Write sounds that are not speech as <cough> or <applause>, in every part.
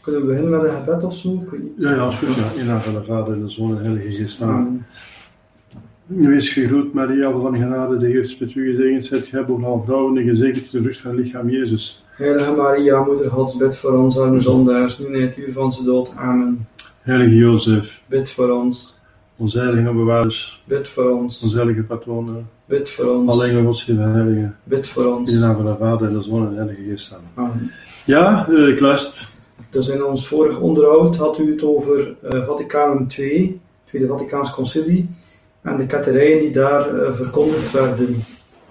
Kunnen we beginnen met een gebed of zo? Ik weet niet. Ja, ja, goed. Ja. In naam van de Vader en de Zoon en Heilige Geest. Amen. Amen. Wees gegroet, Maria, van genade, de Heer is met u gezegend. Gij alle vrouwen en gezegend de vrucht van het lichaam Jezus. Heilige Maria, Moeder Gods, bid voor ons arme zondaars, nu en het uur van zijn dood. Amen. Heilige Jozef, Bid voor ons, onze heilige bewaarders, bid voor ons, onze heilige patronen, bid voor ons, alle engelen, Gods lieve heiligen. bid voor In de ons. naam van de Vader en de Zoon en de Heilige Geest. Amen. Amen. Ja, eh, ik luister. Dus in ons vorige onderhoud had u het over eh Vaticaan II, Tweede Vaticaans Concilie, en de ketterijen die daar eh, verkondigd werden.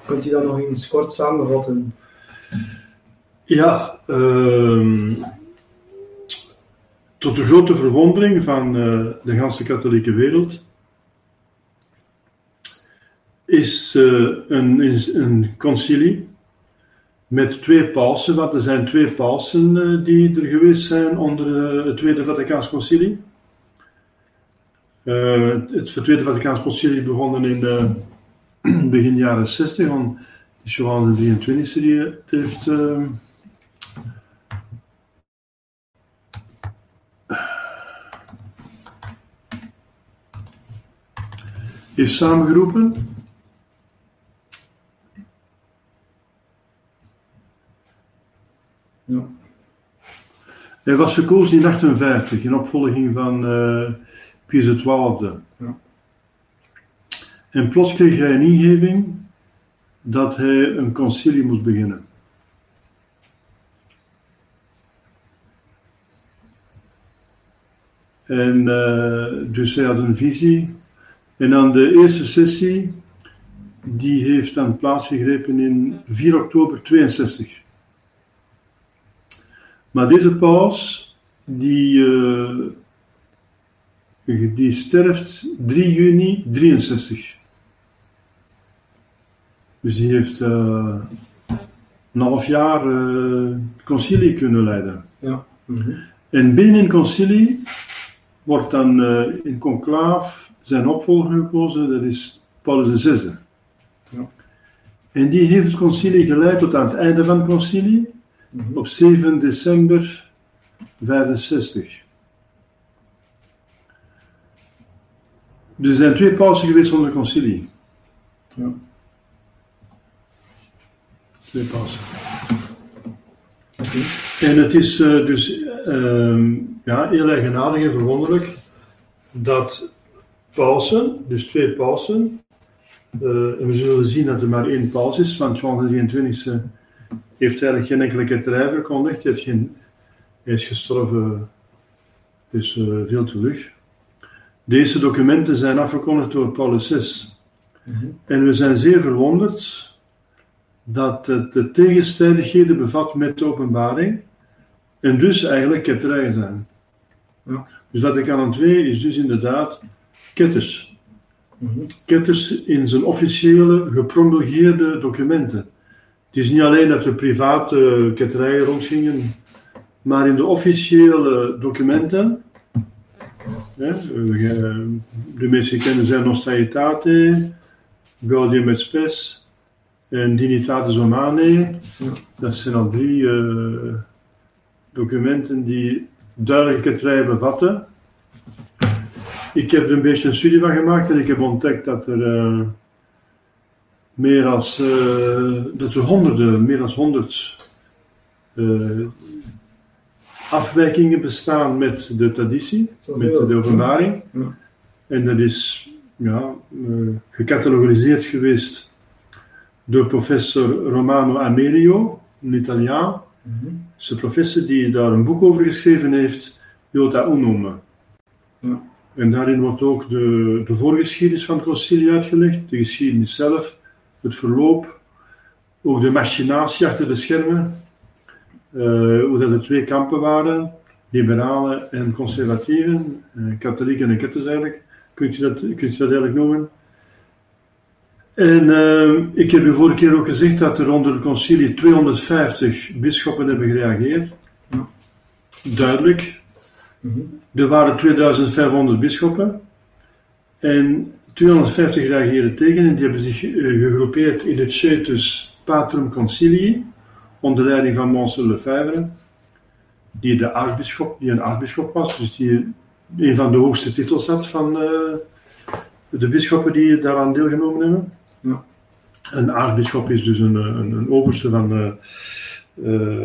Kunt u dat nog eens kort samenvatten? Ja, ehm, tot de grote verwondering van eh, de ganse katholieke wereld is een, is een concilie met twee pausen, want er zijn twee pausen eh, die er geweest zijn onder eh, het Tweede Vaticaans Concilie. Eh, het Tweede Vaticaans Concilie begonnen in eh, <clears throat> begin jaren 60, want is Johannes de 23e die het heeft heeft samengeroepen. Ja. Hij was gekozen in 58 in opvolging van eh Pius XII. Ja. En plots kreeg hij een ingeving dat hij een concilie moest beginnen. En eh, dus hij had een visie. En aan de eerste sessie, die heeft dan plaatsgegrepen in 4 oktober 62. Maar deze paus, die, eh, die sterft 3 juni 63. Dus die heeft eh, een half jaar eh concilie kunnen leiden. Ja. Mhm. En binnen een concilie wordt dan in conclaaf zijn opvolger gekozen, dat is Paulus VI. Ja. En die heeft het concilie geleid tot aan het einde van het concilie. Op 7 december 65. Dus er zijn twee pausen geweest onder concilie. Ja. Twee pausen. En het is eh, dus ehm, ja, heel eigenaardig en verwonderlijk dat pausen, dus twee pausen, eh, en we zullen zien dat er maar één paus is, want Johannes de 23e heeft eigenlijk geen enkele ketterij verkondigd. Hij, heeft geen, hij is gestorven dus eh, veel terug. Deze documenten zijn afgekondigd door Paulus VI. Mhm. En we zijn zeer verwonderd dat het de tegenstrijdigheden bevat met de openbaring en dus eigenlijk ketterijen zijn. Ja. Dus Vaticaan II is dus inderdaad ketters. Mhm. Ketters in zijn officiële gepromulgeerde documenten. Het is niet alleen dat er private ketterijen rondgingen, maar in de officiële documenten. Hè, eh, de meeste kennen zijn Nostaitate, Gaudium et Spes en Dignitatis. Ja. Dat zijn al drie eh, documenten die duidelijke ketterijen bevatten. Ik heb er een beetje een studie van gemaakt en ik heb ontdekt dat er eh, meer als eh, dat er honderden, meer dan honderd eh, afwijkingen bestaan met de traditie, met de openbaring. Ja. En dat is ja, eh, gecatalogiseerd geweest door professor Romano Amelio, een Italiaan. Dat is de professor die daar een boek over geschreven heeft, Jota Unum. Ja. En daarin wordt ook de, de voorgeschiedenis van het concilie uitgelegd, de geschiedenis zelf, het verloop, ook de machinatie achter de schermen, eh, hoe dat er twee kampen waren, liberalen en conservatieven, eh, katholieken en ketters eigenlijk, kunt je dat, kunt je dat eigenlijk noemen. En eh, ik heb u vorige keer ook gezegd dat er onder het concilie 250 bisschoppen hebben gereageerd. Ja. Duidelijk. Mhm. Er waren 2500 bisschoppen. En 250 reageerden tegen en die hebben zich eh, gegroepeerd in het Cetus Patrum Concilii, onder leiding van Monsieur Lefebvre. die, de aartsbisschop, die een aartsbisschop was, dus die een van de hoogste titels had van eh, de bisschoppen die daaraan deelgenomen hebben. Ja. Een aartsbisschop is dus een, een, een overste van. eh eh,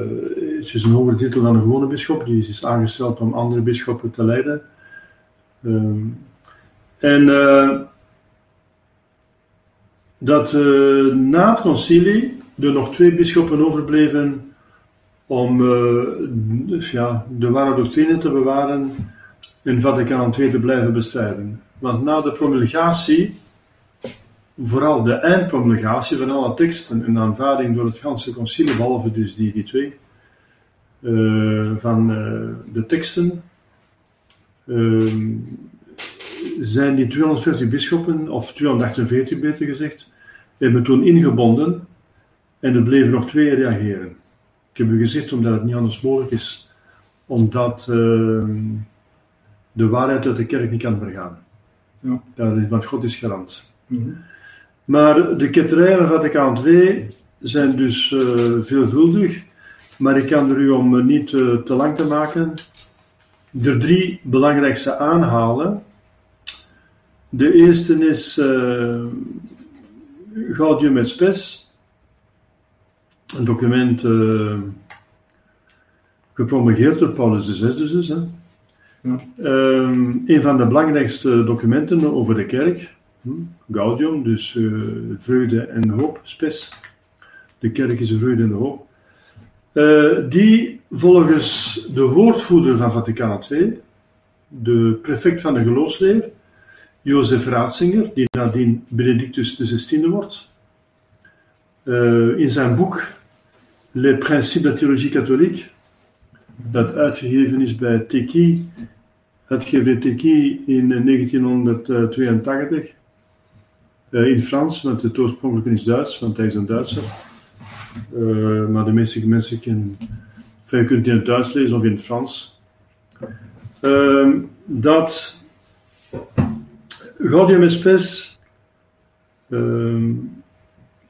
het is een hogere titel dan een gewone bisschop, die is aangesteld om andere bisschoppen te leiden. Ehm, en eh, dat eh, na het concilie er nog twee bisschoppen overbleven om eh, ja, de ware doctrine te bewaren en Vaticaan II te blijven bestrijden. Want na de promulgatie, vooral de eindpromulgatie van alle teksten en aanvaarding door het ganse concilie, behalve dus die, die twee, eh, van de teksten, ehm, zijn die 240 bisschoppen, of 248 beter gezegd, hebben toen ingebonden en er bleven nog twee reageren. Ik heb u gezegd omdat het niet anders mogelijk is, omdat ehm, de waarheid uit de kerk niet kan vergaan. Ja. Dat is, want God is garant. Mhm. Maar de ketterijen van Vaticaan II zijn dus eh, veelvuldig, maar ik kan er u om eh, niet eh, te lang te maken, de drie belangrijkste aanhalen. De eerste is Gaudium et Spes, een document eh, gepromulgeerd door Paulus VI dus. Hè. Ja. Ehm, een van de belangrijkste documenten over de kerk. Hm, Gaudium, dus eh, vreugde en hoop, spes. De kerk is de vreugde en hoop. Eh, die volgens de woordvoerder van Vaticaan II, de prefect van de geloofsleer, Jozef Ratzinger, die nadien Benedictus XVI wordt, eh, in zijn boek Les Principes de la Théologie Catholique, dat uitgegeven is bij Teki, uitgegeven Teki in 1982, eh, in Frans, want het oorspronkelijk is Duits, want hij is een Duitser. Eh, maar de meeste mensen kennen, je kunt het in het Duits lezen of in het Frans. Ehm, dat Gaudium et Spes ehm,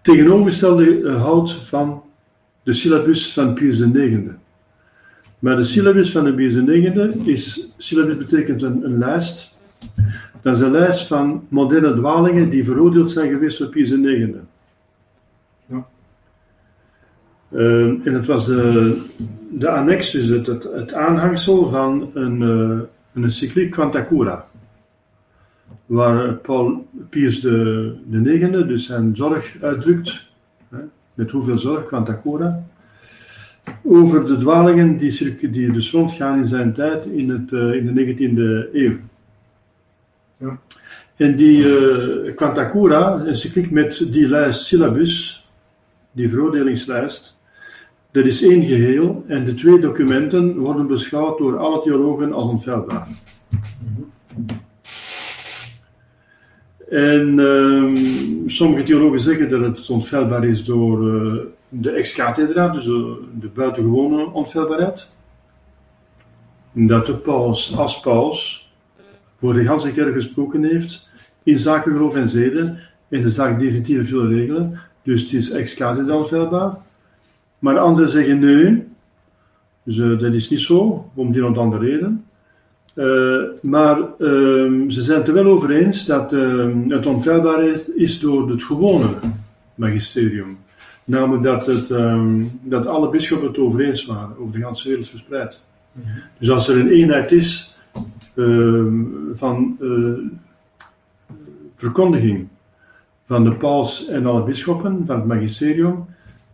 tegenovergestelde eh, houdt van de syllabus van Pius IX. Maar de syllabus van de Pius IX is, syllabus betekent een, een lijst, dat is een lijst van moderne dwalingen die veroordeeld zijn geweest door Pius IX. Ja. Ehm, en het was de, de annex, dus het, het, het aanhangsel van een, eh, een encycliek Quanta Cura. Waar Paul Pius de, de negende dus zijn zorg uitdrukt, hè, met hoeveel zorg, Quanta Cura, over de dwalingen die, die dus rondgaan in zijn tijd in, het, eh, in de 19e eeuw. Ja. En die eh Quanta Cura, een encycliek met die lijst syllabus, die veroordelingslijst, dat is één geheel en de twee documenten worden beschouwd door alle theologen als onfeilbaar. En ehm, sommige theologen zeggen dat het onfeilbaar is door eh, de ex-cathedra, dus de, de buitengewone onfeilbaarheid. Dat de paus als paus voor de ganse kerk gesproken heeft in zaken geloof en zeden en de zaak definitieve veel regelen. Dus het is ex-cathedra. Maar anderen zeggen nee, dus eh, dat is niet zo, om die of andere reden. Eh, maar ehm, ze zijn het er wel over eens dat ehm, het onfeilbaar is, is door het gewone magisterium. Namelijk dat, het, ehm, dat alle bisschoppen het over eens waren, over de hele wereld verspreid. Dus als er een eenheid is van eh, verkondiging van de paus en alle bisschoppen, van het magisterium,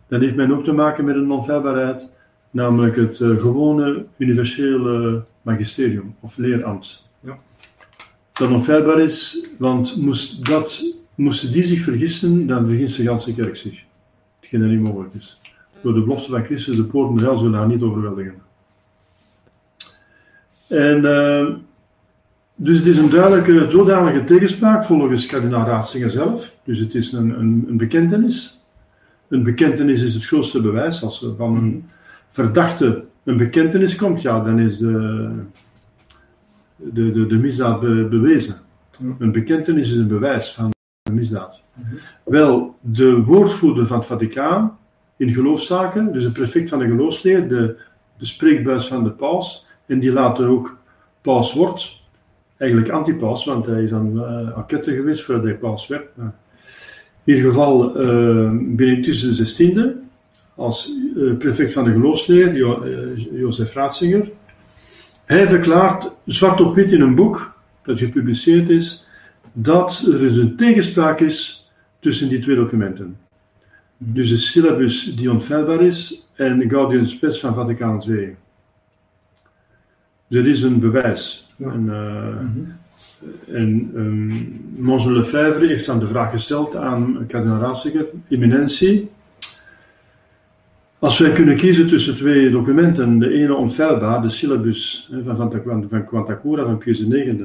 dan heeft men ook te maken met een onfeilbaarheid, namelijk het eh, gewone universele magisterium of leerambt. Ja. Dat onfeilbaar is, want moest dat, moesten die zich vergissen, dan vergist de ganse kerk zich. Hetgeen dat niet mogelijk is. Door de belofte van Christus, de poorten hel zullen haar niet overweldigen. En eh, dus het is een duidelijke, zodanige tegenspraak volgens kardinaal Ratzinger zelf. Dus het is een, een, een bekentenis. Een bekentenis is het grootste bewijs. Als er van een verdachte een bekentenis komt, ja, dan is de, de, de, de misdaad be- bewezen. Een bekentenis is een bewijs van een misdaad. Wel, de woordvoerder van het Vaticaan in geloofszaken, dus de prefect van de geloofsleer, de, de spreekbuis van de paus, en die later ook paus wordt. Eigenlijk antipaus, want hij is aan uh, enquête geweest voordat hij paus werd. In ieder geval uh, Benedictus XVI, als uh, prefect van de geloofsleer, jo Jozef Ratzinger. Hij verklaart zwart op wit in een boek dat gepubliceerd is, dat er dus een tegenspraak is tussen die twee documenten. Dus de syllabus die onfeilbaar is en Gaudium Spes van Vaticaan II. Dus dat is een bewijs. Ja. En, uh, mm -hmm. en um, Monsieur Lefebvre heeft dan de vraag gesteld aan kardinaal Ratzinger, eminentie. Als wij kunnen kiezen tussen twee documenten, de ene onfeilbaar, de syllabus van, van, van Quantacura van Pius IX,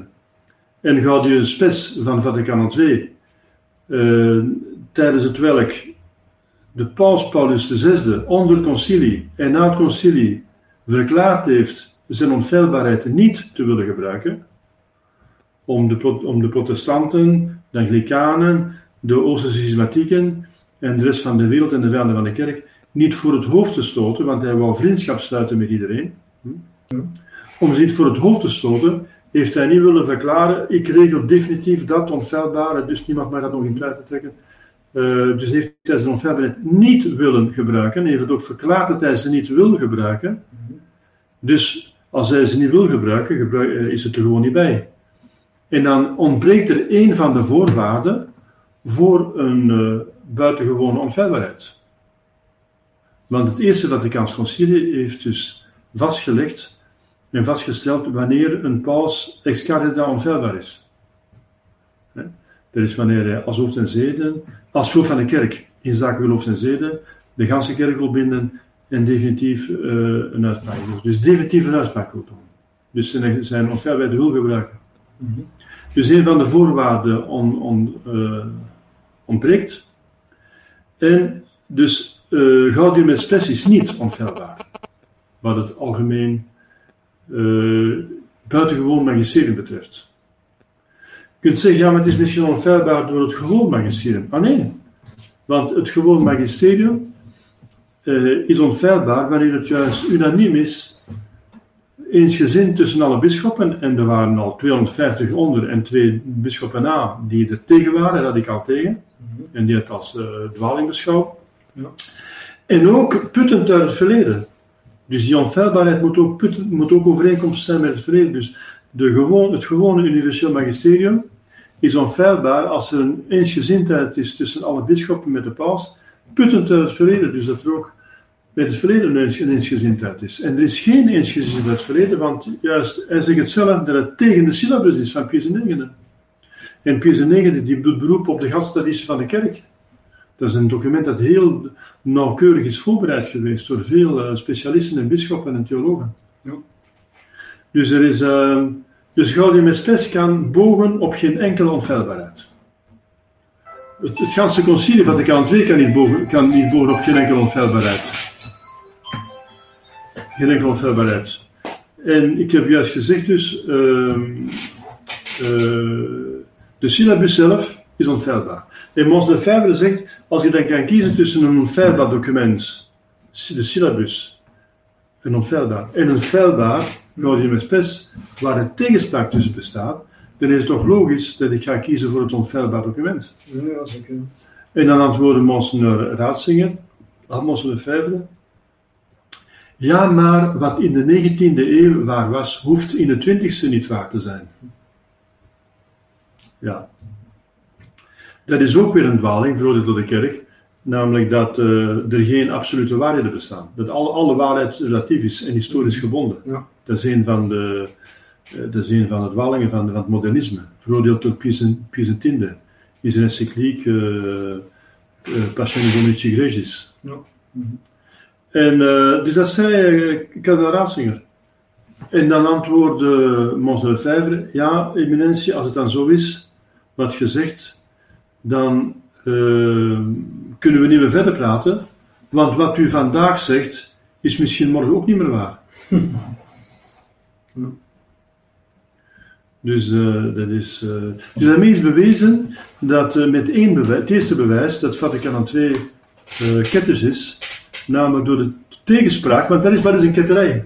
en Gaudium Spes van Vaticaan II, uh, tijdens het welk de paus Paulus VI onder concilie en na het concilie verklaard heeft zijn onfeilbaarheid niet te willen gebruiken, om de, om de protestanten, de anglikanen, de Oosterse systematieken en de rest van de wereld en de vijanden van de kerk niet voor het hoofd te stoten, want hij wou vriendschap sluiten met iedereen. Hm? Om ze niet voor het hoofd te stoten, heeft hij niet willen verklaren, ik regel definitief dat onfeilbare, dus niemand mag dat nog in twijfel trekken. Uh, dus heeft hij zijn onfeilbaarheid niet willen gebruiken. Heeft het ook verklaard dat hij ze niet wil gebruiken. Dus als hij ze niet wil gebruiken, gebruik, uh, is het er gewoon niet bij. En dan ontbreekt er één van de voorwaarden voor een uh, buitengewone onfeilbaarheid. Want het Eerste Vaticaans Concilie heeft dus vastgelegd en vastgesteld wanneer een paus ex cathedra onfeilbaar is. Dat is wanneer hij als hoofd en zeden, als hoofd van de kerk in zaken geloof en zeden, de ganse kerk wil binden en definitief uh, een uitspraak wil. Dus definitief een uitspraak wil doen. Dus zijn, zijn onfeilbaarheid wil gebruiken. Mm -hmm. Dus een van de voorwaarden on, on, uh, ontbreekt. En dus uh, Gaudium et Spes is niet onfeilbaar. Wat het algemeen uh, buitengewoon magisterium betreft. Je kunt zeggen, ja, maar het is misschien onfeilbaar door het gewoon magisterium. Ah nee, want het gewoon magisterium uh, is onfeilbaar wanneer het juist unaniem is, eensgezind tussen alle bisschoppen, en er waren al 250 onder en twee bisschoppen na die er tegen waren, radicaal tegen, en die het als uh, dwaling beschouwen. Ja. En ook puttend uit het verleden. Dus die onfeilbaarheid moet ook, putten, overeenkomstig zijn met het verleden. Dus de gewoon, het gewone universeel magisterium is onfeilbaar als er een eensgezindheid is tussen alle bisschoppen met de paus, puttend uit het verleden. Dus dat er ook met het verleden een eensgezindheid is. En er is geen eensgezindheid uit het verleden, want juist, hij zegt het dat het tegen de syllabus is van Pius IX. En Pius IX die doet beroep op de gasttraditie van de kerk. Dat is een document dat heel nauwkeurig is voorbereid geweest door veel uh, specialisten en bisschoppen en theologen. Ja. Dus er is... Uh, dus Gaudium Spes kan bogen op geen enkele onfeilbaarheid. Het, het ganse concilie Vaticaan II kan niet bogen, kan niet bogen op geen enkele onfeilbaarheid. Geen enkele onfeilbaarheid. En ik heb juist gezegd dus, uh, uh, de syllabus zelf is onfeilbaar. En Mons de Febvre zegt, als je dan kan kiezen tussen een onfeilbaar document, de syllabus, een onfeilbaar, en een feilbaar, Gaudium Spes, waar een tegenspraak tussen bestaat, dan is het toch logisch dat ik ga kiezen voor het onfeilbaar document. Ja, zeker. En dan antwoordde Monsignor Raatzinger, Monsignor Febvre, ja, maar wat in de 19e eeuw waar was, hoeft in de 20e niet waar te zijn. Ja. Dat is ook weer een dwaling, veroordeeld door de kerk, namelijk dat uh, er geen absolute waarheden bestaan. Dat alle, alle waarheid relatief is en historisch gebonden. Ja. Dat is een van de, uh, dat is een van de dwalingen van, van het modernisme, veroordeeld door X in zijn encycliek uh, Passion Dominici Gregis. Ja. Mm -hmm. En dus dat zei kardinaal Ratzinger. En dan antwoordde Monseigneur Vijver, ja, eminentie, als het dan zo is, wat gezegd, dan uh, kunnen we niet meer verder praten, want wat u vandaag zegt, is misschien morgen ook niet meer waar. <laughs> Dus uh, dat is. Uh, dus daarmee is bewezen dat uh, met één bewijs, het eerste bewijs dat Vaticaan II uh, ketters is, namelijk door de tegenspraak, want dat is wat is een ketterij.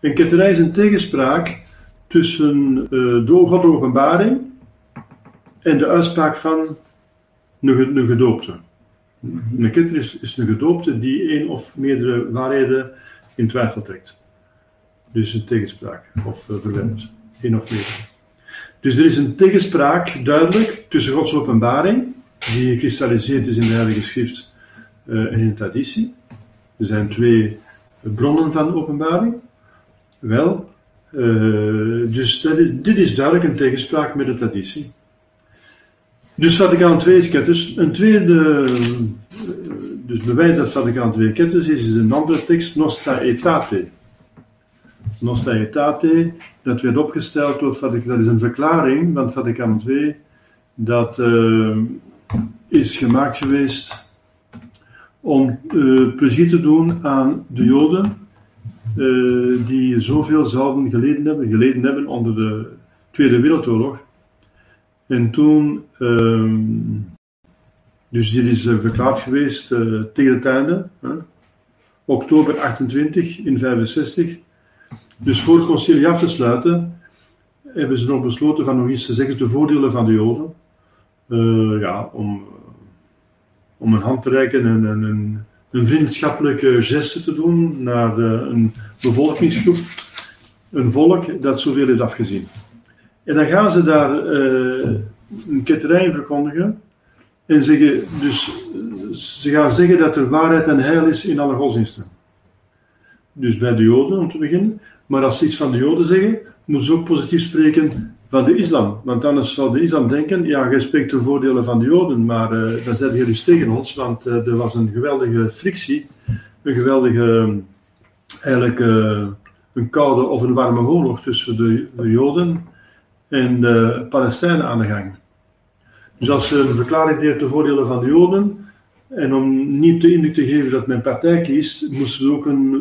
Een ketterij is een tegenspraak tussen de openbaring en de uitspraak van een, een gedoopte. Een ketter is, een gedoopte die één of meerdere waarheden in twijfel trekt. Dus een tegenspraak, of uh. Één of meerdere. Dus er is een tegenspraak, duidelijk, tussen Gods openbaring, die gekristalliseerd is in de Heilige Schrift uh, en in de traditie. Er zijn twee bronnen van openbaring. Wel, uh, dus dit is duidelijk een tegenspraak met de traditie. Dus Vaticaan II is ketters. Een tweede, dus bewijs dat Vaticaan II ketters is, is een andere tekst, Nostra Aetate. Nostra Aetate, dat werd opgesteld door Vaticaan, dat is een verklaring van Vaticaan II, dat uh, is gemaakt geweest om uh, plezier te doen aan de Joden, die zoveel zouden geleden hebben, geleden hebben onder de Tweede Wereldoorlog. En toen, uh, dus dit is verklaard geweest tegen het einde, oktober 28 in 65. Dus voor het concilie af te sluiten, hebben ze nog besloten van nog iets te zeggen te voordelen van de Joden. Uh, ja, om, om een hand te reiken en, en, en een vriendschappelijke geste te doen naar de, een bevolkingsgroep, een volk dat zoveel heeft afgezien. En dan gaan ze daar uh, een ketterij verkondigen en zeggen, dus ze gaan zeggen dat er waarheid en heil is in alle godsdiensten. Dus bij de Joden om te beginnen. Maar als ze iets van de Joden zeggen, moeten ze ook positief spreken van de islam. Want anders zal de islam denken, ja, jij spreekt ten voordele van de Joden, maar uh, dan zijn jullie dus tegen ons, want er was een geweldige frictie, een geweldige, eigenlijk een koude of een warme oorlog tussen de, de, Joden en de Palestijnen aan de gang. Dus als ze een verklaring deed ten voordele van de Joden, en om niet de indruk te geven dat men partij kiest, moesten ze ook een,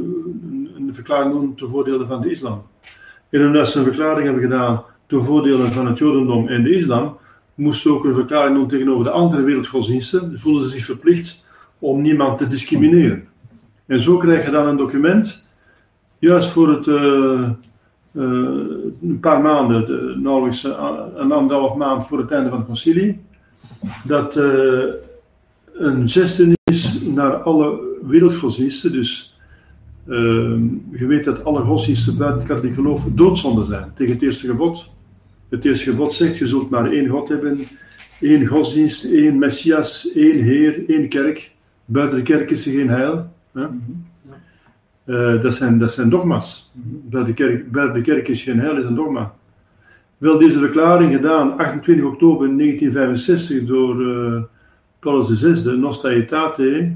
een, een verklaring doen ten voordele van de islam. En omdat ze een verklaring hebben gedaan ten voordele van het Jodendom en de islam, moesten ook een verklaring doen tegenover de andere wereldgodsdiensten. Voelden ze zich verplicht om niemand te discrimineren. En zo krijg je dan een document, juist voor het, uh, een paar maanden, de, nauwelijks een anderhalf maand voor het einde van het concilie, dat uh, een is naar alle wereldgodsdiensten, dus je weet dat alle godsdiensten buiten het katholiek geloof doodzonde zijn tegen het eerste gebod. Het eerste gebod zegt, je zult maar één God hebben, één godsdienst, één Messias, één Heer, één kerk. Buiten de kerk is er geen heil. Hè? Uh, dat, zijn, dat zijn dogma's. Buiten de, kerk, de kerk is geen heil, is een dogma. Wel, deze verklaring gedaan 28 oktober 1965 door uh, Paulus VI, Nostra Aetate,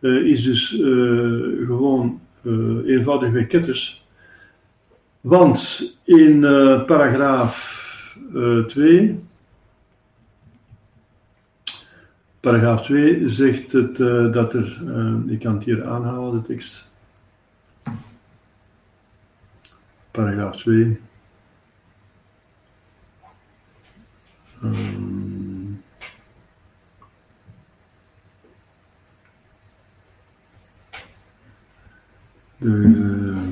uh, is dus gewoon eenvoudigweg ketters. Want in paragraaf uh, 2, paragraaf 2 zegt het dat er, ik kan het hier aanhalen, de tekst. Paragraaf 2. Um, de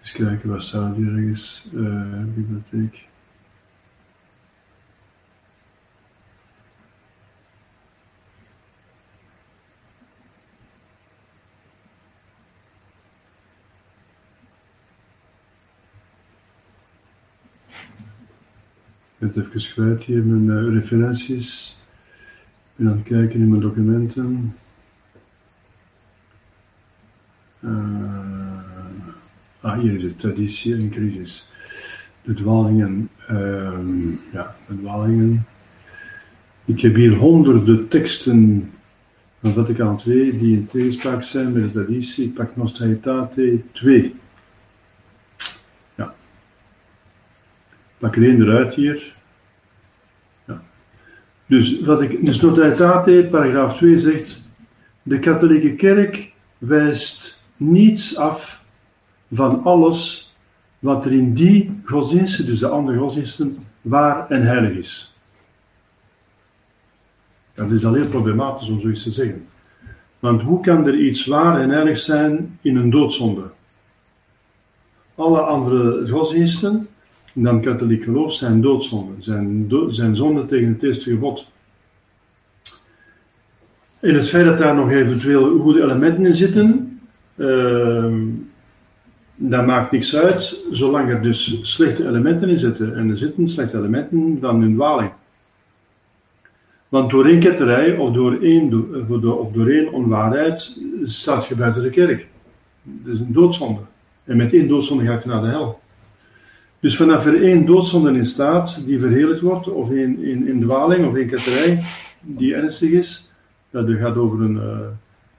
Eens kijken, waar staat hier ergens? Uh, bibliotheek. Even kwijt hier mijn uh, referenties. Ik ben aan het kijken in mijn documenten. Uh, Ah, hier is het traditie en crisis. De dwalingen, uh, ja, de dwalingen. Ik heb hier honderden teksten van Vaticaan II die in tegenspraak zijn met de traditie. Ik pak Nostra Aetate 2. Ja. Ik pak er één eruit hier. Dus, wat ik, dus Nostra Aetate, paragraaf 2 zegt, de katholieke kerk wijst niets af van alles wat er in die godsdiensten, dus de andere godsdiensten, waar en heilig is. Dat is al heel problematisch om zoiets te zeggen. Want hoe kan er iets waar en heilig zijn in een doodzonde? Alle andere godsdiensten dan katholiek geloof zijn doodzonden, zijn, do zijn zonden tegen het eerste gebod. En het feit dat daar nog eventueel goede elementen in zitten, uh, dat maakt niks uit, zolang er dus slechte elementen in zitten. En er zitten slechte elementen dan in dwaling. Want door één ketterij of door één, of door één onwaarheid staat je buiten de kerk. Dat is een doodzonde. En met één doodzonde gaat je naar de hel. Dus vanaf er één doodzonde in staat die verheerlijkt wordt, of één in, in dwaling, of één ketterij die ernstig is, dat gaat over een, uh,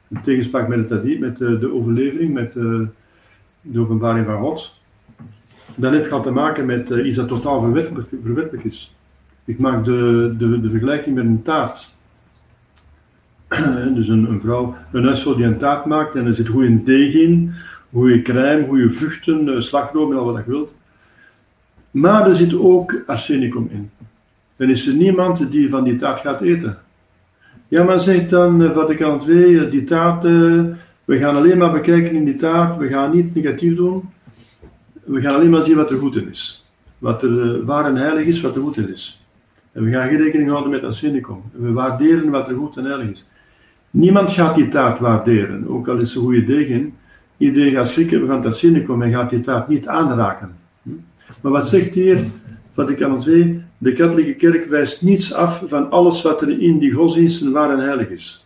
een tegenspraak met, het, met uh, de overlevering, met uh, de openbaring van God. Dan heb je te maken met iets dat totaal verwerpelijk is. Ik maak de, de, de vergelijking met een taart. <clears throat> dus een, een, vrouw, een huisvrouw die een taart maakt en er zit goede deeg in, goede crème, goede vruchten, slagroom en al wat je wilt. Maar er zit ook arsenicum in. Dan is er niemand die van die taart gaat eten. Ja, maar zegt dan Vaticaan II, die taart, uh, we gaan alleen maar bekijken in die taart, we gaan niet negatief doen. We gaan alleen maar zien wat er goed in is. Wat er uh, waar en heilig is, wat er goed in is. En we gaan geen rekening houden met arsenicum. We waarderen wat er goed en heilig is. Niemand gaat die taart waarderen, ook al is er goede deeg. Iedereen gaat schrikken van het arsenicum en gaat die taart niet aanraken. Maar wat zegt hier Vaticaan II? De katholieke kerk wijst niets af van alles wat er in die godsdiensten waar en heilig is.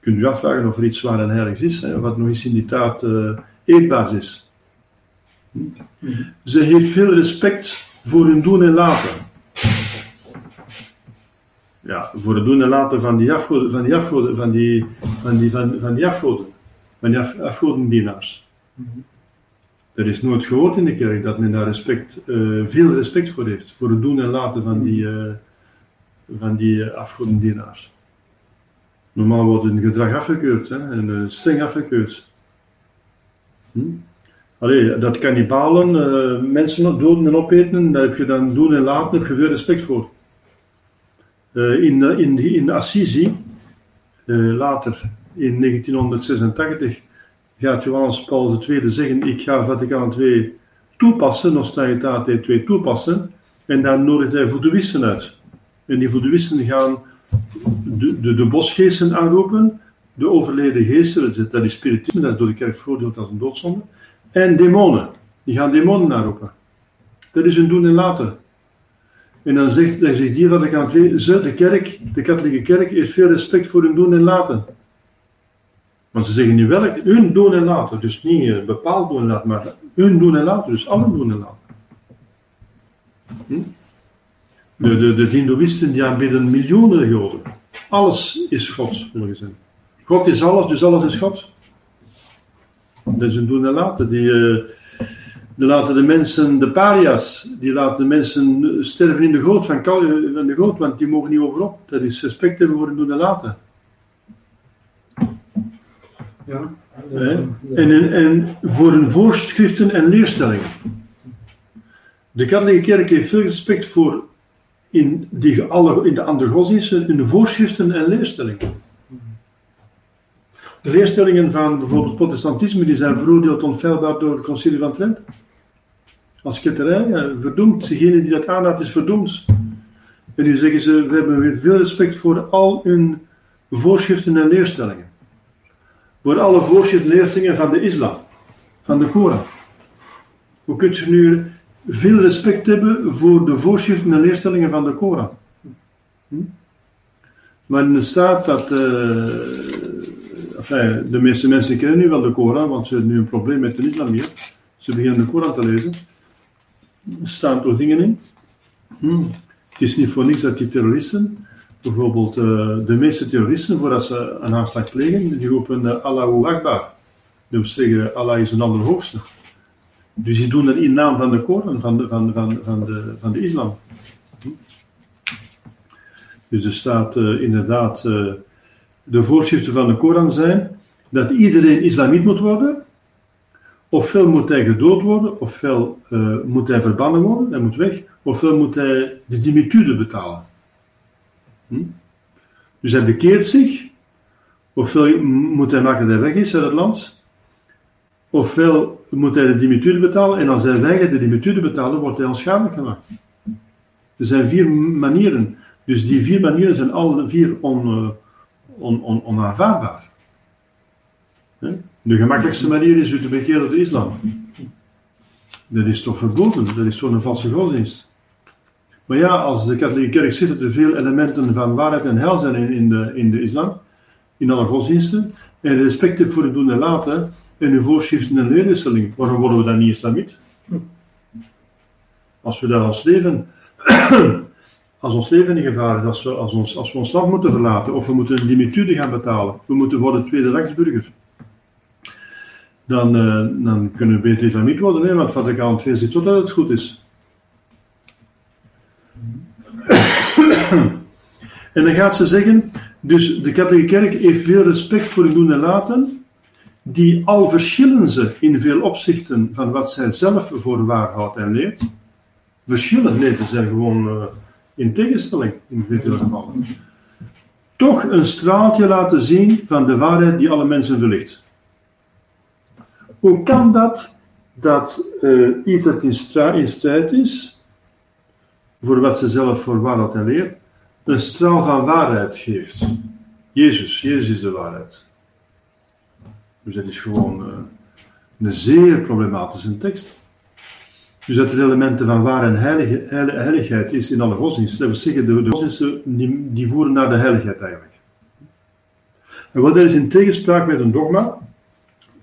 Kunt u afvragen of er iets waar en heilig is, wat nog eens in die taart uh, eetbaar is. Ze heeft veel respect voor hun doen en laten. Ja, voor het doen en laten van die afgoden, van die afgoden, van die, van die, van, van die afgoden, van die af, afgodendienaars. Er is nooit gehoord in de kerk dat men daar respect, uh, veel respect voor heeft. Voor het doen en laten van die, uh, van die afgodendienaars. Normaal wordt een gedrag afgekeurd hè, en streng afgekeurd. Hm? Allee, dat kannibalen, mensen doden en opeten, daar heb je dan doen en laten, heb je veel respect voor. in, in, in Assisi, later in 1986, gaat Johannes Paul II zeggen: Ik ga Vaticaan II toepassen, Nostalgitate 2 toepassen, en dan nodigt hij voodooïsten uit. En die voodooïsten gaan de, de, de bosgeesten aanroepen, de overleden geesten, dat is spiritisme, dat is door de kerk veroordeeld als een doodzonde, en demonen. Die gaan demonen aanroepen. Dat is hun doen en laten. En dan zegt, dan zegt hier Vaticaan II, de kerk, de katholieke kerk, heeft veel respect voor hun doen en laten. Want ze zeggen nu welk, hun doen en laten. Dus niet uh, bepaald doen en laten, maar hun doen en laten. Dus allen doen en laten. Hm? De, de, de Hindoeïsten die aanbidden miljoenen goden. Alles is God, volgens hen. God is alles, dus alles is God. Dat is hun doen en laten. Die, uh, die laten de mensen, de paria's, die laten de mensen sterven in de goot, van, van de goot, want die mogen niet overop. Dat is respect hebben voor hun doen en laten. Ja. En, en voor hun voorschriften en leerstellingen. De katholieke kerk heeft veel respect voor in, die, alle, in de andere godsdiensten hun voorschriften en leerstellingen. De leerstellingen van bijvoorbeeld protestantisme die zijn veroordeeld onfeilbaar door het concilie van Trent. Als ketterij, verdoemd. Degene die dat aanraadt is verdoemd. En nu zeggen ze, we hebben veel respect voor al hun voorschriften en leerstellingen voor alle voorschriften van de islam, van de Koran. Hoe kunt je nu veel respect hebben voor de voorschriften en leerstellingen van de Koran? Hm? Maar in staat dat. Enfin, de meeste mensen kennen nu wel de Koran, want ze hebben nu een probleem met de islam hier. Ze beginnen de Koran te lezen. Er staan toch dingen in. Hm. Het is niet voor niks dat die terroristen bijvoorbeeld uh, de meeste terroristen, voordat ze een aanslag plegen, die roepen uh, Allahu Akbar. Wil zeggen, Allah is een allerhoogste. Dus die doen dat in naam van de Koran, van de, van, van, van de, van de islam. Dus er staat uh, inderdaad, de voorschriften van de Koran zijn dat iedereen islamiet moet worden, ofwel moet hij gedood worden, ofwel moet hij verbannen worden, hij moet weg, ofwel moet hij de dimitude betalen. Hm? Dus hij bekeert zich, ofwel moet hij maken dat hij weg is uit het land, ofwel moet hij de dimitude betalen, en als hij weigert de dimitude betalen, wordt hij onschadelijk gemaakt. Er zijn vier manieren. Dus die vier manieren zijn alle vier on, uh, on, on, onaanvaardbaar. De gemakkelijkste manier is u te bekeren de islam. Dat is toch verboden, dat is toch een valse godsdienst. Maar ja, als de katholieke kerk zit dat er veel elementen van waarheid en heil zijn in, de, in de islam, in alle godsdiensten, en respect voor het doen en laten, en uw voorschriften en leerwisseling, waarom worden we dan niet islamiet? Als we daar als leven, <clears throat> als ons leven in gevaar is, als we, als, ons, als we ons land moeten verlaten, of we moeten dimitude gaan betalen, we moeten worden tweede rangsburger, dan, uh, dan kunnen we beter islamiet worden, hè, want Vaticaan II zit totdat het goed is. <coughs> en dan gaat ze zeggen, dus de katholieke kerk heeft veel respect voor doen en laten, die al verschillen ze in veel opzichten van wat zij zelf voor waar houdt en leert. Verschillen, nee, ze zijn gewoon uh, in tegenstelling in veel gevallen. Toch een straaltje laten zien van de waarheid die alle mensen verlicht. Hoe kan dat dat uh, iets dat in, in strijd is, voor wat ze zelf voor waarheid en leert, een straal van waarheid geeft? Jezus, Jezus is de waarheid. Dus dat is gewoon uh, een zeer problematische tekst. Dus dat er elementen van waar en heilige, heiligheid is in alle godsdiensten. Dat wil zeggen, de, de godsdiensten die, voeren naar de heiligheid eigenlijk. En wat er is in tegenspraak met een dogma,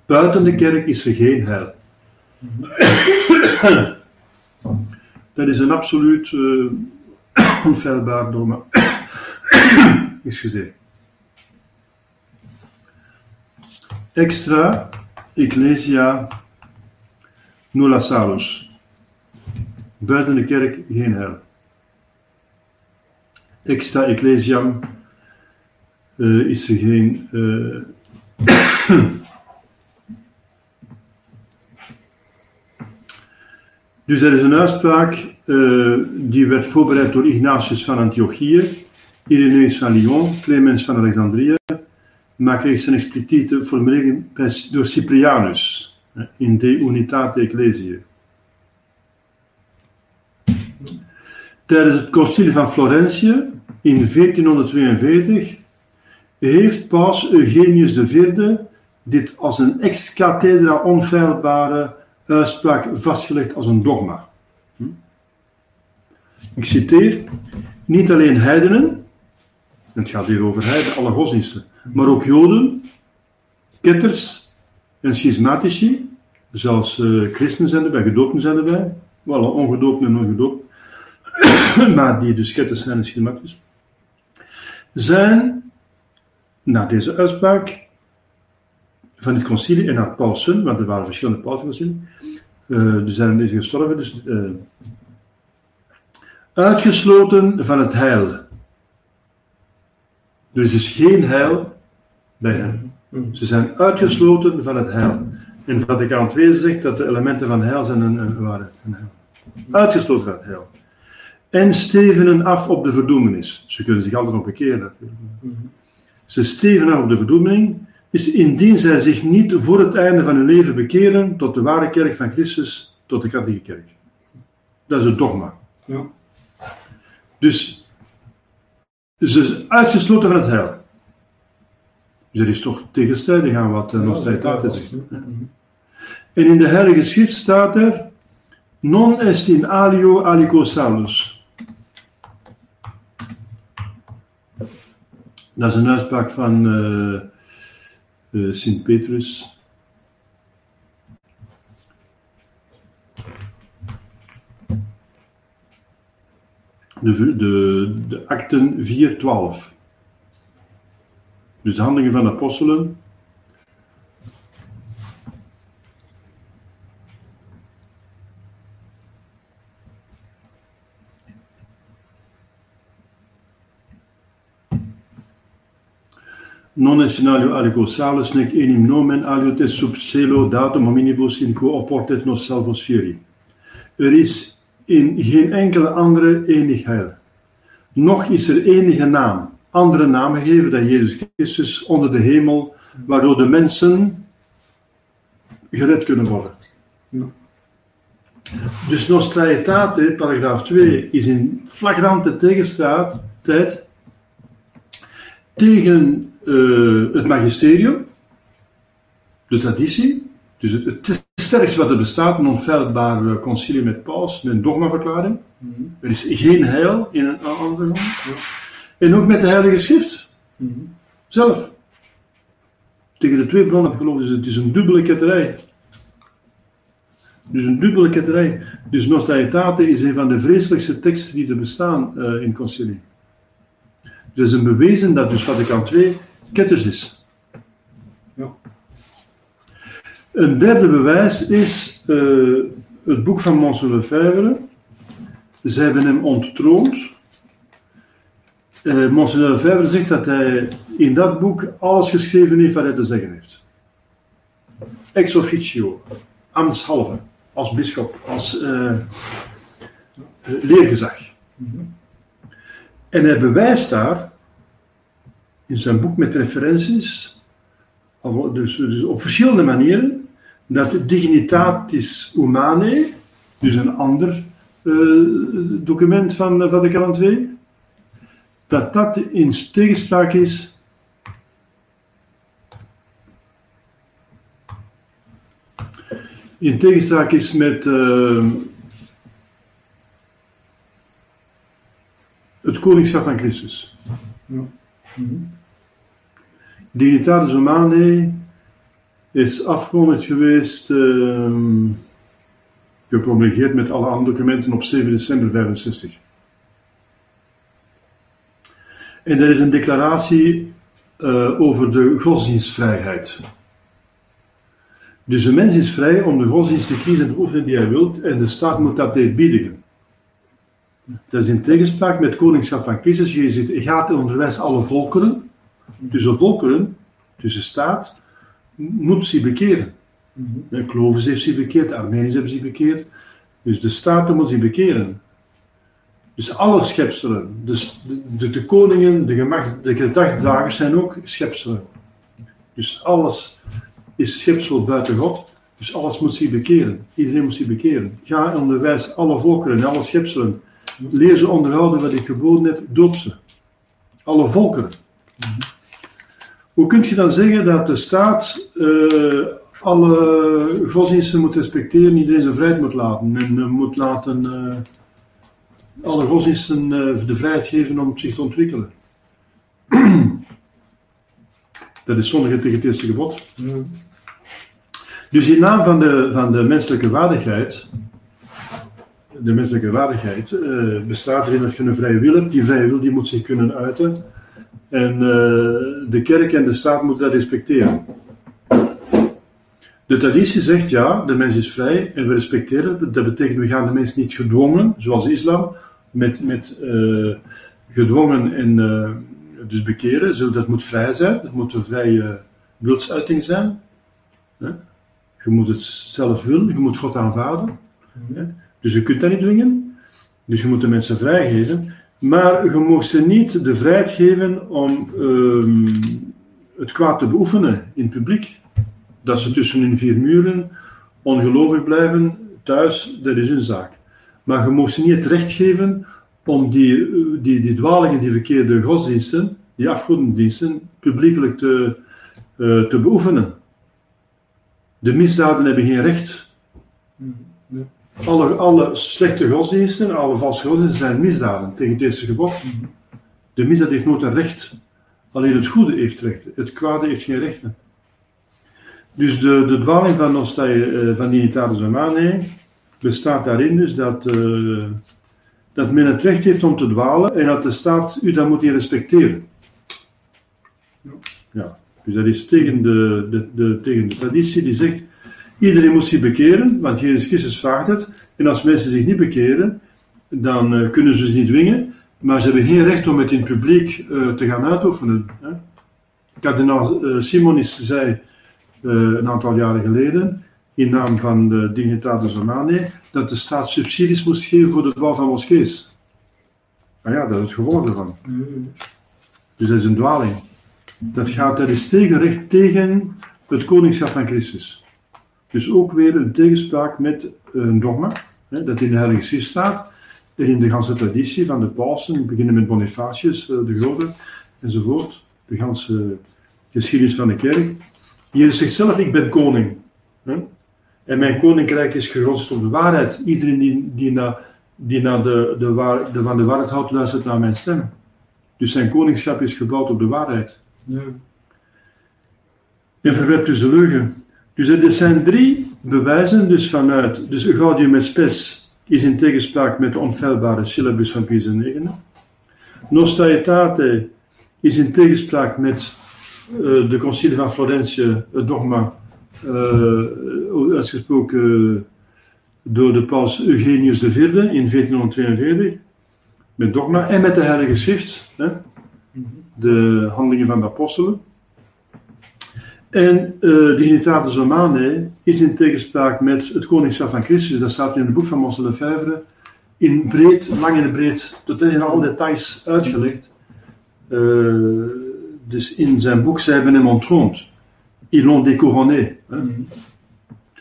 buiten de kerk is er geen heil. Dat is een absoluut uh, <coughs> onfeilbaar dogma. <coughs> Excuseer. Extra Ecclesia nulla salus. Buiten de kerk geen heil. Extra Ecclesiam uh, is er geen. Uh, <coughs> dus er is een uitspraak uh, die werd voorbereid door Ignatius van Antiochië, Irenaeus van Lyon, Clemens van Alexandrië maar kreeg zijn expliciete formulering door Cyprianus in De Unitate Ecclesiae. Tijdens het concilie van Florentië in 1442 heeft paus Eugenius IV dit als een ex cathedra onfeilbare uitspraak vastgelegd als een dogma. Hm? Ik citeer: Niet alleen heidenen, het gaat hier over heiden, alle godsdiensten, maar ook Joden, ketters en schismatici, zelfs uh, christenen zijn erbij, gedoopten zijn erbij, wel ongedoopten en ongedoopt, <coughs> maar die dus ketters zijn en schismatici, zijn na deze uitspraak van het concilie en naar Paulsen, want er waren verschillende Paulsenconcilien, uh, er zijn deze gestorven, dus uh, uitgesloten van het heil. Er is dus geen heil bij hen. Ze zijn uitgesloten van het heil. En Vaticaan II zegt dat de elementen van heil zijn een, een. Uitgesloten van het heil. En stevenen af op de verdoemenis. Ze kunnen zich altijd nog bekeren natuurlijk. Ze stevenen af op de verdoemening, is indien zij zich niet voor het einde van hun leven bekeren tot de ware kerk van Christus, tot de katholieke kerk. Dat is het dogma. Ja. Dus ze is uitgesloten van het heil. Dus dat is toch tegenstrijdig aan wat uh, Nostradamus zegt. En in de Heilige Schrift staat er: Non est in alio alico salus. Dat is een uitspraak van uh, uh, Sint Petrus. De, de, de acten 4.12. Dus de handelingen van de apostelen. Non escenario alico salus nec enim nomen alio te sub celo datum hominibus in quo oportet nos salvos fieri. Er is in geen enkele andere enig heil. Nog is er enige naam andere namen gegeven dan Jezus Christus onder de hemel, waardoor de mensen gered kunnen worden. Dus Nostra Aetate, paragraaf 2, is in flagrante tegenstaat tijd tegen eh, het magisterium, de traditie, dus het, het sterkste wat er bestaat, een onfeilbaar eh, concilie met paus, met een dogmaverklaring. Mhm. Er is geen heil in een andere grond. En ook met de Heilige Schrift Mhm. zelf. Tegen de twee bronnen geloof dus het is een dubbele ketterij. Dus een dubbele ketterij. Dus Nostra Aetate is een van de vreselijkste teksten die er bestaan eh, in concilie. Dus een bewezen dat dus Vaticaan II ketters is. Ja. Een derde bewijs is eh, het boek van Monsieur Lefebvre. Ze hebben hem onttroond. Eh Monsieur Lefebvre zegt dat hij in dat boek alles geschreven heeft wat hij te zeggen heeft. Ex officio, ambtshalve, als bischop, als eh, leergezag. Mhm. En hij bewijst daar, in zijn boek met referenties, dus, dus op verschillende manieren, dat de dignitatis humanae, dus een ander eh, document van uh, Vaticaan II, dat dat in tegenspraak is in tegenspraak is met eh, het koningschap van Christus. Ja. Mhm. Dignitatis Humanae is afgekondigd geweest, ehm gepromulgeerd met alle andere documenten op 7 december 65. En er is een declaratie eh, over de godsdienstvrijheid. Dus een mens is vrij om de godsdienst te kiezen en te oefenen die hij wilt, en de staat moet dat eerbiedigen. Dat is in tegenspraak met het koningschap van Christus. Je je gaat onderwijs alle volkeren, dus de volkeren, dus de staat, moet zich bekeren. Mhm. De Clovis heeft zich bekeerd, de Armeniërs hebben zich bekeerd. Dus de staten moeten zich bekeren. Dus alle schepselen, dus de, de, de koningen, de, gemachts, de gedachtdragers zijn ook schepselen. Dus alles is schepsel buiten God. Dus alles moet zich bekeren. Iedereen moet zich bekeren. Ga onderwijs alle volkeren en alle schepselen. Leer ze onderhouden wat ik geboden heb, doop ze. Alle volkeren. Hoe kun je dan zeggen dat de staat eh, alle godsdiensten moet respecteren, iedereen zijn vrijheid moet laten en moet laten eh, alle godsdiensten eh, de vrijheid geven om zich te ontwikkelen? <clears throat> dat is zondig tegen het eerste gebod. Ja. Dus in naam van de, van de menselijke waardigheid, de menselijke waardigheid, eh, bestaat erin dat je een vrije wil hebt. Die vrije wil die moet zich kunnen uiten. En eh, de kerk en de staat moeten dat respecteren. De traditie zegt ja, de mens is vrij en we respecteren. Dat betekent we gaan de mens niet gedwongen, zoals islam, met, met eh, gedwongen en dus bekeren. Zo, dat moet vrij zijn, het moet een vrije wilsuiting zijn. Je moet het zelf willen, je moet God aanvaarden. Dus je kunt dat niet dwingen. Dus je moet de mensen vrijgeven. Maar je mag ze niet de vrijheid geven om ehm, het kwaad te beoefenen in publiek. Dat ze tussen hun vier muren ongelovig blijven, thuis, dat is hun zaak. Maar je mag ze niet het recht geven om die, die, die dwalingen, die verkeerde godsdiensten, die afgodendiensten, publiekelijk te, eh, te beoefenen. De misdaden hebben geen recht. Alle, slechte godsdiensten, alle valse godsdiensten zijn misdaden tegen eerste gebod. De misdaad heeft nooit een recht. Alleen het goede heeft rechten. Het kwade heeft geen rechten. Dus de, de dwaling van, eh, van Dignitatis bestaat daarin dus dat, eh, dat men het recht heeft om te dwalen en dat de staat u dan moet respecteren. Ja. Ja, dus dat is tegen de, de, de, tegen de traditie die zegt Iedereen moet zich bekeren, want Jezus Christus vraagt het. En als mensen zich niet bekeren, dan eh, kunnen ze ze niet dwingen. Maar ze hebben geen recht om het in het publiek eh, te gaan uitoefenen. Hè? Kardinaal eh, Simonis zei een aantal jaren geleden, in naam van de Dignitatis Humanae, dat de staat subsidies moest geven voor de bouw van moskees. Nou ja, dat is het gevolg. Mhm. Dus dat is een dwaling. Dat gaat, dat is tegenrecht tegen het koningschap van Christus. Dus ook weer een tegenspraak met een dogma, hè, dat in de Heilige Schrift staat, en in de ganse traditie van de pausen, beginnen met Bonifacius eh, de Grote, enzovoort, de ganse geschiedenis van de kerk. Jezus zegt zelf, ik ben koning. Hè? En mijn koninkrijk is gegrondd op de waarheid. Iedereen die, die, naar, die naar de, de, waar, de, van de waarheid houdt, luistert naar mijn stem. Dus zijn koningschap is gebouwd op de waarheid. Ja. En verwerpt dus de leugen. Dus er zijn drie bewijzen dus vanuit. Dus Gaudium Spes is in tegenspraak met de onfeilbare syllabus van Pius IX. Is in tegenspraak met uh, de concilie van Florentië, het dogma, uh, uitgesproken door de paus Eugenius IV in 1442, met dogma en met de Heilige Schrift, hè, de handelingen van de apostelen. En uh, Dignitatis Romanae is in tegenspraak met het koningschap van Christus. Dat staat in het boek van Mons Lefebvre. In breed, lang en breed, tot in alle details uitgelegd. Uh, dus in zijn boek, zij hebben hem ontroond. Ils l'ont découronné. Mm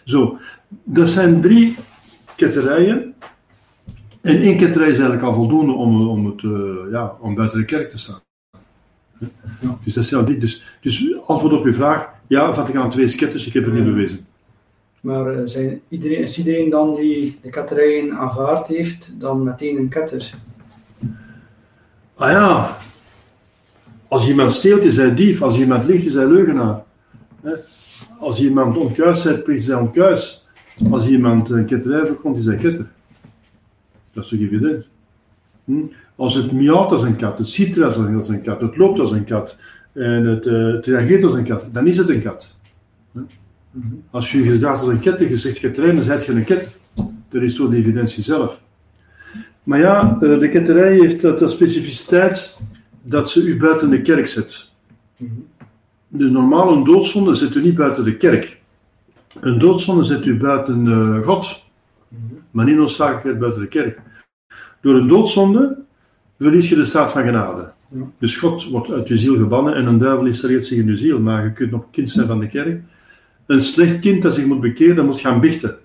Zo, dat zijn drie ketterijen. En één ketterij is eigenlijk al voldoende om, om, het, uh, ja, om buiten de kerk te staan. Ja. Dus dat zijn Dus, dus antwoord op uw vraag, ja, Vaticaan II is sceptisch, ik heb het niet bewezen. Maar uh, zijn iedereen, is iedereen dan die de ketterijen aanvaard heeft, dan meteen een ketter? Ah ja, als iemand steelt is hij dief, als iemand liegt is hij leugenaar. Als iemand ontkuis zet, is hij ontkuis. Als iemand een ketterij verkomt, is hij ketter. Dat is toch evident? Hm? Als het miauwt als een kat, het ziet als een kat, het loopt als een kat en het, uh, reageert als een kat, dan is het een kat. Als je gedraagt als een ket en je zegt ketterij, dan zet je een ket. Dat is toch de evidentie zelf. Maar ja, uh, de ketterij heeft dat, de specificiteit dat ze u buiten de kerk zet. Dus normaal een doodzonde zet u niet buiten de kerk. Een doodzonde zet u buiten uh, God, maar niet noodzakelijk buiten de kerk. Door een doodzonde verlies je de staat van genade. Dus God wordt uit je ziel gebannen en een duivel installeert zich in je ziel, maar je kunt nog kind zijn van de kerk. Een slecht kind dat zich moet bekeren, moet gaan bichten.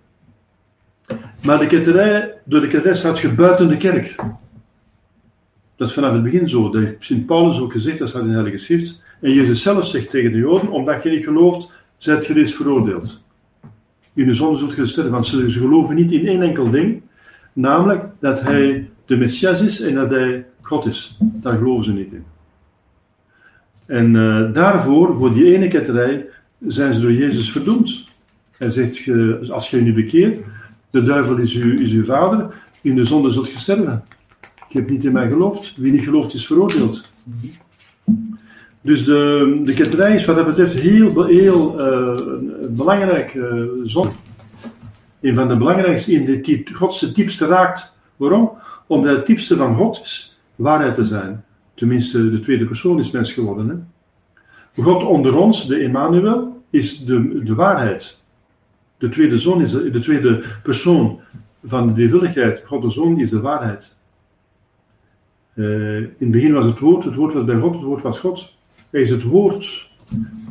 Maar de ketterij, door de ketterij staat je buiten de kerk. Dat is vanaf het begin zo. Dat heeft Sint Paulus ook gezegd, dat staat in de Heilige Schrift. En Jezus zelf zegt tegen de Joden, omdat je niet gelooft, zijt je reeds veroordeeld. In de zonde zult je sterven, want ze geloven niet in één enkel ding, namelijk dat hij de Messias is en dat hij God is. Daar geloven ze niet in. En uh, daarvoor, voor die ene ketterij, zijn ze door Jezus verdoemd. Hij zegt, als je nu bekeert, de duivel is, is uw vader, in de zonde zult je sterven. Ik heb niet in mij geloofd. Wie niet gelooft is veroordeeld. Dus de, de ketterij is wat dat betreft heel, heel uh, belangrijk zon. Een van de belangrijkste in de Godse diepste raakt. Waarom? Omdat het diepste van God is waarheid te zijn. Tenminste, de tweede persoon is mens geworden. Hè? God onder ons, de Emmanuel, is de, de waarheid. De tweede, zoon is de, de tweede persoon van de drievuldigheid. God de Zoon is de waarheid. Uh, in het begin was het woord, het woord was bij God, het woord was God. Hij is het woord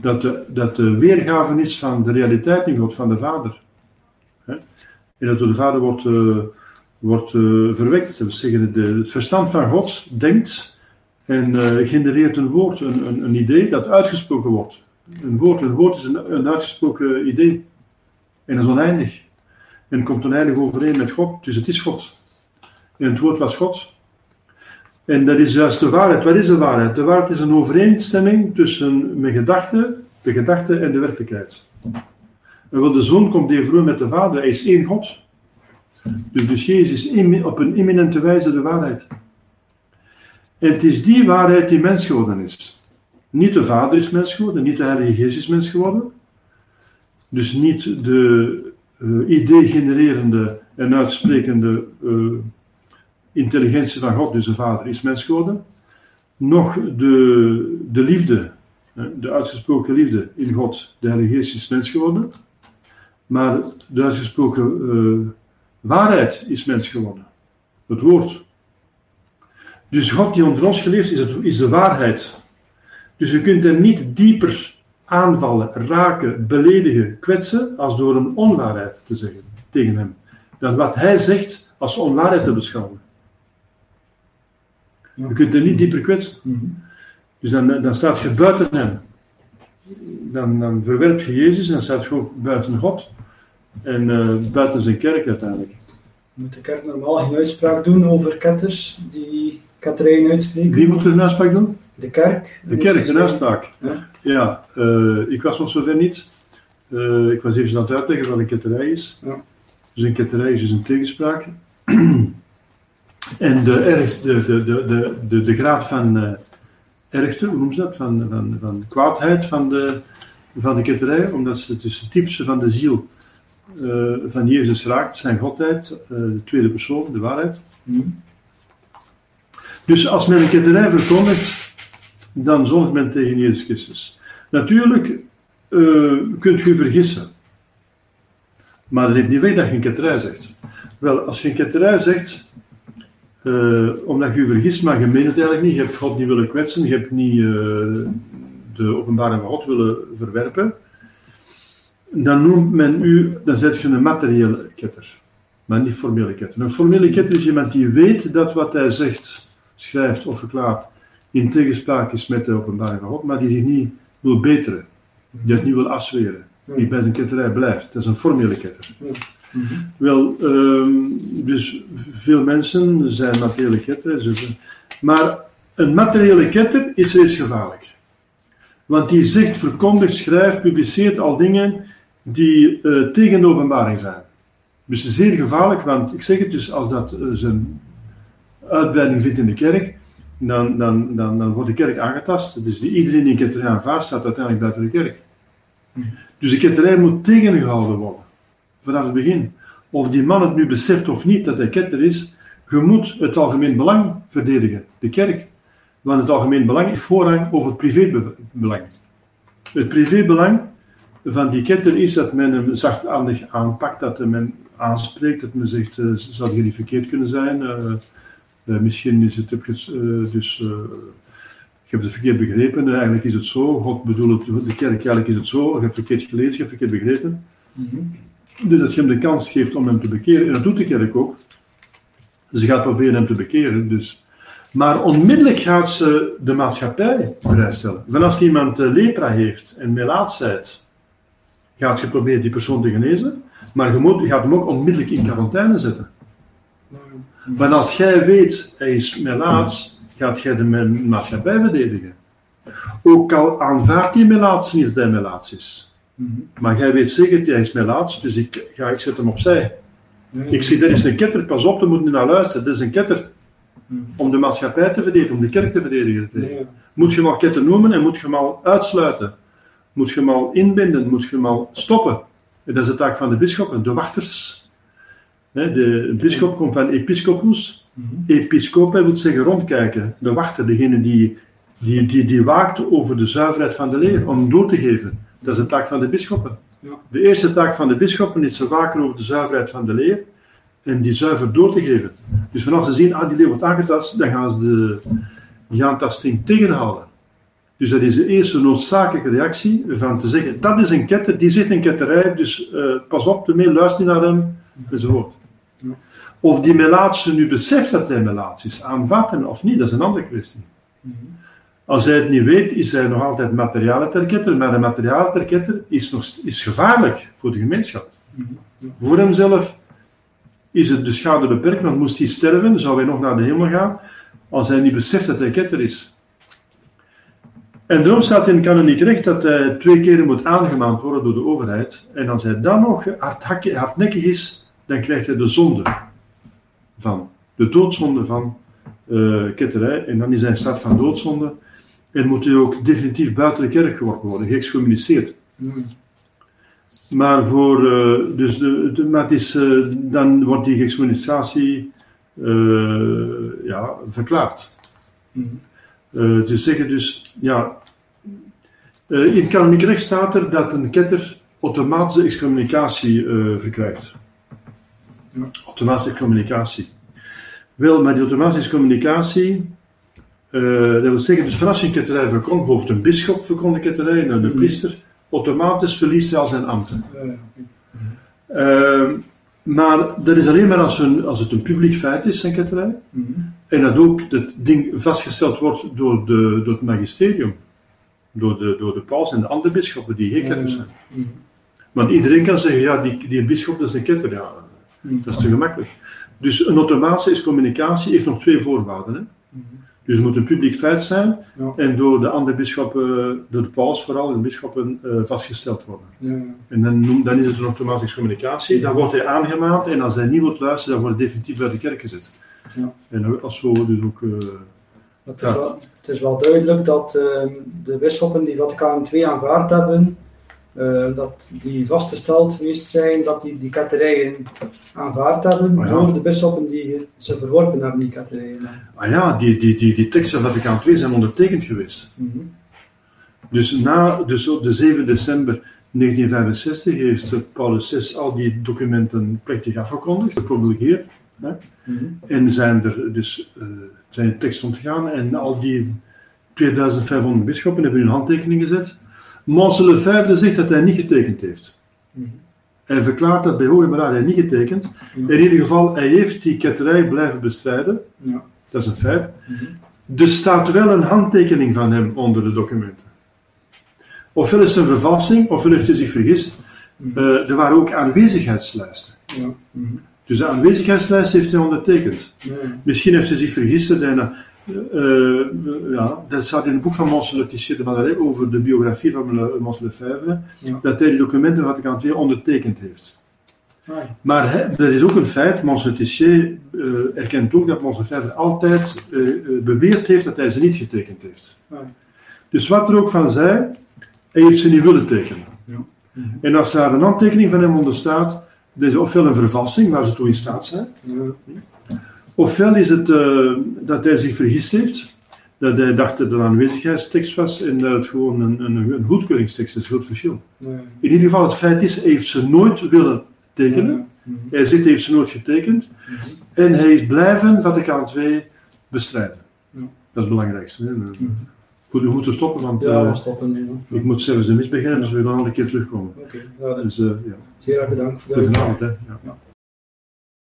dat de, dat de weergave is van de realiteit in God, van de Vader. Hè? En dat door de Vader wordt, uh, wordt uh, verwekt. Dat zeggen, de, het verstand van God denkt en genereert een woord, een, een, een, idee dat uitgesproken wordt. Een woord, een woord is een, uitgesproken idee. En is oneindig. En komt oneindig overeen met God, dus het is God. En het woord was God. En dat is juist de waarheid. Wat is de waarheid? De waarheid is een overeenstemming tussen mijn gedachte, de gedachte en de werkelijkheid. En wat de Zoon komt evenveel met de Vader, hij is één God. Dus, Jezus is op een imminente wijze de waarheid. En het is die waarheid die mens geworden is. Niet de Vader is mens geworden, niet de Heilige Geest is mens geworden. Dus niet de uh, idee-genererende en uitsprekende uh, intelligentie van God, dus de Vader, is mens geworden, nog de, de liefde, de uitgesproken liefde in God, de Heilige Geest is mens geworden, maar de uitgesproken waarheid is mens geworden, het woord. Dus God die onder ons geleefd is, is de waarheid. Dus je kunt hem niet dieper aanvallen, raken, beledigen, kwetsen, als door een onwaarheid te zeggen tegen hem. Dan wat hij zegt als onwaarheid te beschouwen. Je kunt hem niet dieper kwetsen. Mhm. Dus dan, dan staat je buiten hem. Dan, dan verwerp je Jezus en dan staat je ook buiten God. En eh, buiten zijn kerk uiteindelijk. Moet de kerk normaal geen uitspraak doen over ketters die ketterijen uitspreken? Wie moet er een uitspraak doen? De kerk. De kerk, een uitspraak. Ja. Ja, eh, ik was nog zover niet. Eh, ik was even aan het uitleggen wat een ketterij is. Ja. Dus een ketterij is dus een tegenspraak. <clears throat> en de, ergste, de, de, de, de, de, de graad van eh ergste, hoe noemen ze dat? Van, van, van kwaadheid van de, van de ketterij, omdat ze het dus het diepste van de ziel eh, van Jezus raakt, zijn godheid, eh, de tweede persoon, de waarheid. Mhm. Dus als men een ketterij verkondigt, dan zondigt men tegen Jezus Christus. Natuurlijk eh, kunt u vergissen. Maar dat neemt niet weg dat je een ketterij zegt. Wel, als je een ketterij zegt, omdat je u vergist, maar je meent het eigenlijk niet, je hebt God niet willen kwetsen, je hebt niet de openbaring van God willen verwerpen, dan noemt men u, dan zet je een materiële ketter, maar niet formele ketter. Een formele ketter is iemand die weet dat wat hij zegt, schrijft of verklaart in tegenspraak is met de openbaring van maar die zich niet wil beteren, die het niet wil afzweren, die bij zijn ketterij blijft. Dat is een formele ketter. Wel, ehm, dus veel mensen zijn materiële ketters. dus- Maar een materiële ketter is reeds gevaarlijk. Want die zegt, verkondigt, schrijft, publiceert al dingen die eh, tegen de openbaring zijn. Dus zeer gevaarlijk, want ik zeg het dus, als dat eh, zijn uitbreiding vindt in de kerk, dan, dan, dan, dan wordt de kerk aangetast. Dus die, iedereen die een ketterij aanvaardt, staat uiteindelijk buiten de kerk. Dus de ketterij moet tegengehouden worden vanaf het begin. Of die man het nu beseft of niet dat hij ketter is, je moet het algemeen belang verdedigen, de kerk. Want het algemeen belang heeft voorrang over het privébelang. Het privébelang van die ketter is dat men hem zachtaardig aanpakt, dat men aanspreekt, dat men zegt, eh, zou niet verkeerd kunnen zijn? Eh, eh, misschien is het dus... eh, ik heb het verkeerd begrepen, eigenlijk is het zo. God bedoelt het, de kerk, eigenlijk is het zo. Je hebt verkeerd gelezen, je hebt verkeerd begrepen. Mhm. Dus dat je hem de kans geeft om hem te bekeren. En dat doet de kerk ook. Ze gaat proberen hem te bekeren. Dus. Maar onmiddellijk gaat ze de maatschappij vrijstellen. Wanneer iemand eh, lepra heeft en melaatsheid, gaat je proberen die persoon te genezen. Maar je, moet, je gaat hem ook onmiddellijk in quarantaine zetten. Maar als jij weet, hij is melaats, gaat jij de ma- maatschappij verdedigen. Ook al aanvaardt die melaats niet dat hij melaats is. Maar jij weet zeker, hij is melaats, dus ik, ja, ik zet hem opzij. Ik zeg, dat is een ketter, pas op, daar moet je naar luisteren. Dat is een ketter om de maatschappij te verdedigen, om de kerk te verdedigen. Moet je hem al ketter noemen en moet je hem al uitsluiten. Moet je hem al inbinden, moet je hem al stoppen. En dat is de taak van de bisschoppen, de wachters. De bisschop komt van episcopus. Mhm. Episcope wil zeggen rondkijken. De wachter, degene die, die, die, die waakt over de zuiverheid van de leer, om door te geven. Dat is de taak van de bisschoppen. Ja. De eerste taak van de bisschoppen is te waken over de zuiverheid van de leer en die zuiver door te geven. Dus vanaf ze zien, ah, die leer wordt aangetast, dan gaan ze de, die aantasting tegenhouden. Dus dat is de eerste noodzakelijke reactie van te zeggen, dat is een ketter, die zit in ketterij, dus eh, pas op, ermee, luister niet naar hem, enzovoort. Of die melaatse nu beseft dat hij melaats is, aanvatten of niet, dat is een andere kwestie. Als hij het niet weet, is hij nog altijd materiale terketter, maar de materiale terketter is, nog, is gevaarlijk voor de gemeenschap. Voor hemzelf is het de schade beperkt, want moest hij sterven, zou hij nog naar de hemel gaan, als hij niet beseft dat hij ketter is. En daarom staat in kanoniek recht dat hij twee keren moet aangemaand worden door de overheid. En als hij dan nog hardnekkig is, dan krijgt hij de zonde van, de doodzonde van eh, ketterij. En dan is hij in staat van doodzonde. En moet hij ook definitief buiten de kerk geworpen worden, geëxcommuniceerd. Mhm. Maar voor, eh, dus de, de, maar het is, eh, dan wordt die excommunicatie eh, ja, verklaard. Mhm. Eh te zeggen dus, ja, eh, in kanoniek recht staat er dat een ketter automatische excommunicatie eh, verkrijgt. Ja. Automatische excommunicatie. Wel, maar die automatische excommunicatie dat wil zeggen, dus vanaf je ketterij verkondigt, bijvoorbeeld een bisschop verkondigt ketterij, nou, de Mhm. priester, automatisch verliest hij al zijn ambten. Ja, ja. Maar dat is alleen maar als, een, als het een publiek feit is, zijn ketterij. Mhm. En dat ook het ding vastgesteld wordt door, de, door het magisterium. Door de, door de paus en de andere bisschoppen die geen ketters zijn. Mhm. Want iedereen kan zeggen, ja, die, die bisschop dat is een ketter. Ja, Mhm. dat is te gemakkelijk. Dus een automatische communicatie heeft nog twee voorwaarden. Hè? Mhm. Dus het moet een publiek feit zijn Ja. en door de andere bisschoppen, door de paus vooral, en de bisschoppen eh, vastgesteld worden. Ja. En dan, noem- dan is het een automatische communicatie. Dan wordt hij aangemaand en als hij niet wilt luisteren, dan wordt hij definitief uit de kerk gezet. Ja. En als zo dus ook... eh, Het is, wel, het is wel duidelijk dat ehm, de bisschoppen die Vaticaan II aanvaard hebben, eh, dat die vastgesteld geweest zijn dat die die ketterijen aanvaard hebben Oh ja. door de bisschoppen die ze verworpen hebben, die ketterijen. ah ja, die, die, die, die teksten van Vaticaan II zijn ondertekend geweest. Mhm. Dus, na, dus op de 7 december 1965 heeft Paulus VI al die documenten plechtig afgekondigd, gepubliceerd. Hè? Mhm. En zijn er dus eh, zijn tekst ontgaan en al die 2500 bisschoppen hebben hun handtekening gezet. Mons Lefebvre zegt dat hij niet getekend heeft. Mhm. Hij verklaart dat bij hoge beraad hij niet getekend. Ja. In ieder geval, hij heeft die ketterij blijven bestrijden. Ja. Dat is een feit. Mhm. Er staat wel een handtekening van hem onder de documenten. Ofwel is het een vervalsing, ofwel heeft hij zich vergist. Mhm. Eh, er waren ook aanwezigheidslijsten. Ja. Dus de aanwezigheidslijst heeft hij ondertekend. Misschien heeft hij zich vergist. En, eh, eh, ja, dat staat in het boek van Mons Letitia de Malaret over de biografie van Mons Lefebvre, Ja. dat hij die documenten van Vaticaan II ondertekend heeft. Ah, Maar dat is ook een feit. Mons Letitia eh, erkent ook dat Mons Lefebvre altijd eh, beweerd heeft dat hij ze niet getekend heeft. ah. Dus wat er ook van zij, hij heeft ze niet willen tekenen. Ja. Mhm. En als daar een handtekening van hem onder staat, dat is ofwel een vervalsing, waar ze toe in staat zijn, Ja. Ofwel is het eh, dat hij zich vergist heeft, dat hij dacht dat het een aanwezigheidstekst was en dat het gewoon een, een, een goedkeuringstekst is, groot verschil. Ja. In ieder geval, het feit is, hij heeft ze nooit willen tekenen, Mhm. hij zegt hij heeft ze nooit getekend, Mhm. en hij is blijven Vaticaan II bestrijden. Ja. Dat is het belangrijkste. Hè? Mhm. Goed, we moeten stoppen, want Ja, eh, we stoppen ik moet zelfs de mis beginnen, dus we gaan nog een keer terugkomen. Oké, ja, dat- Dus eh, ja, zeer erg bedankt voor de goedenavond. Hè? Ja. Ja.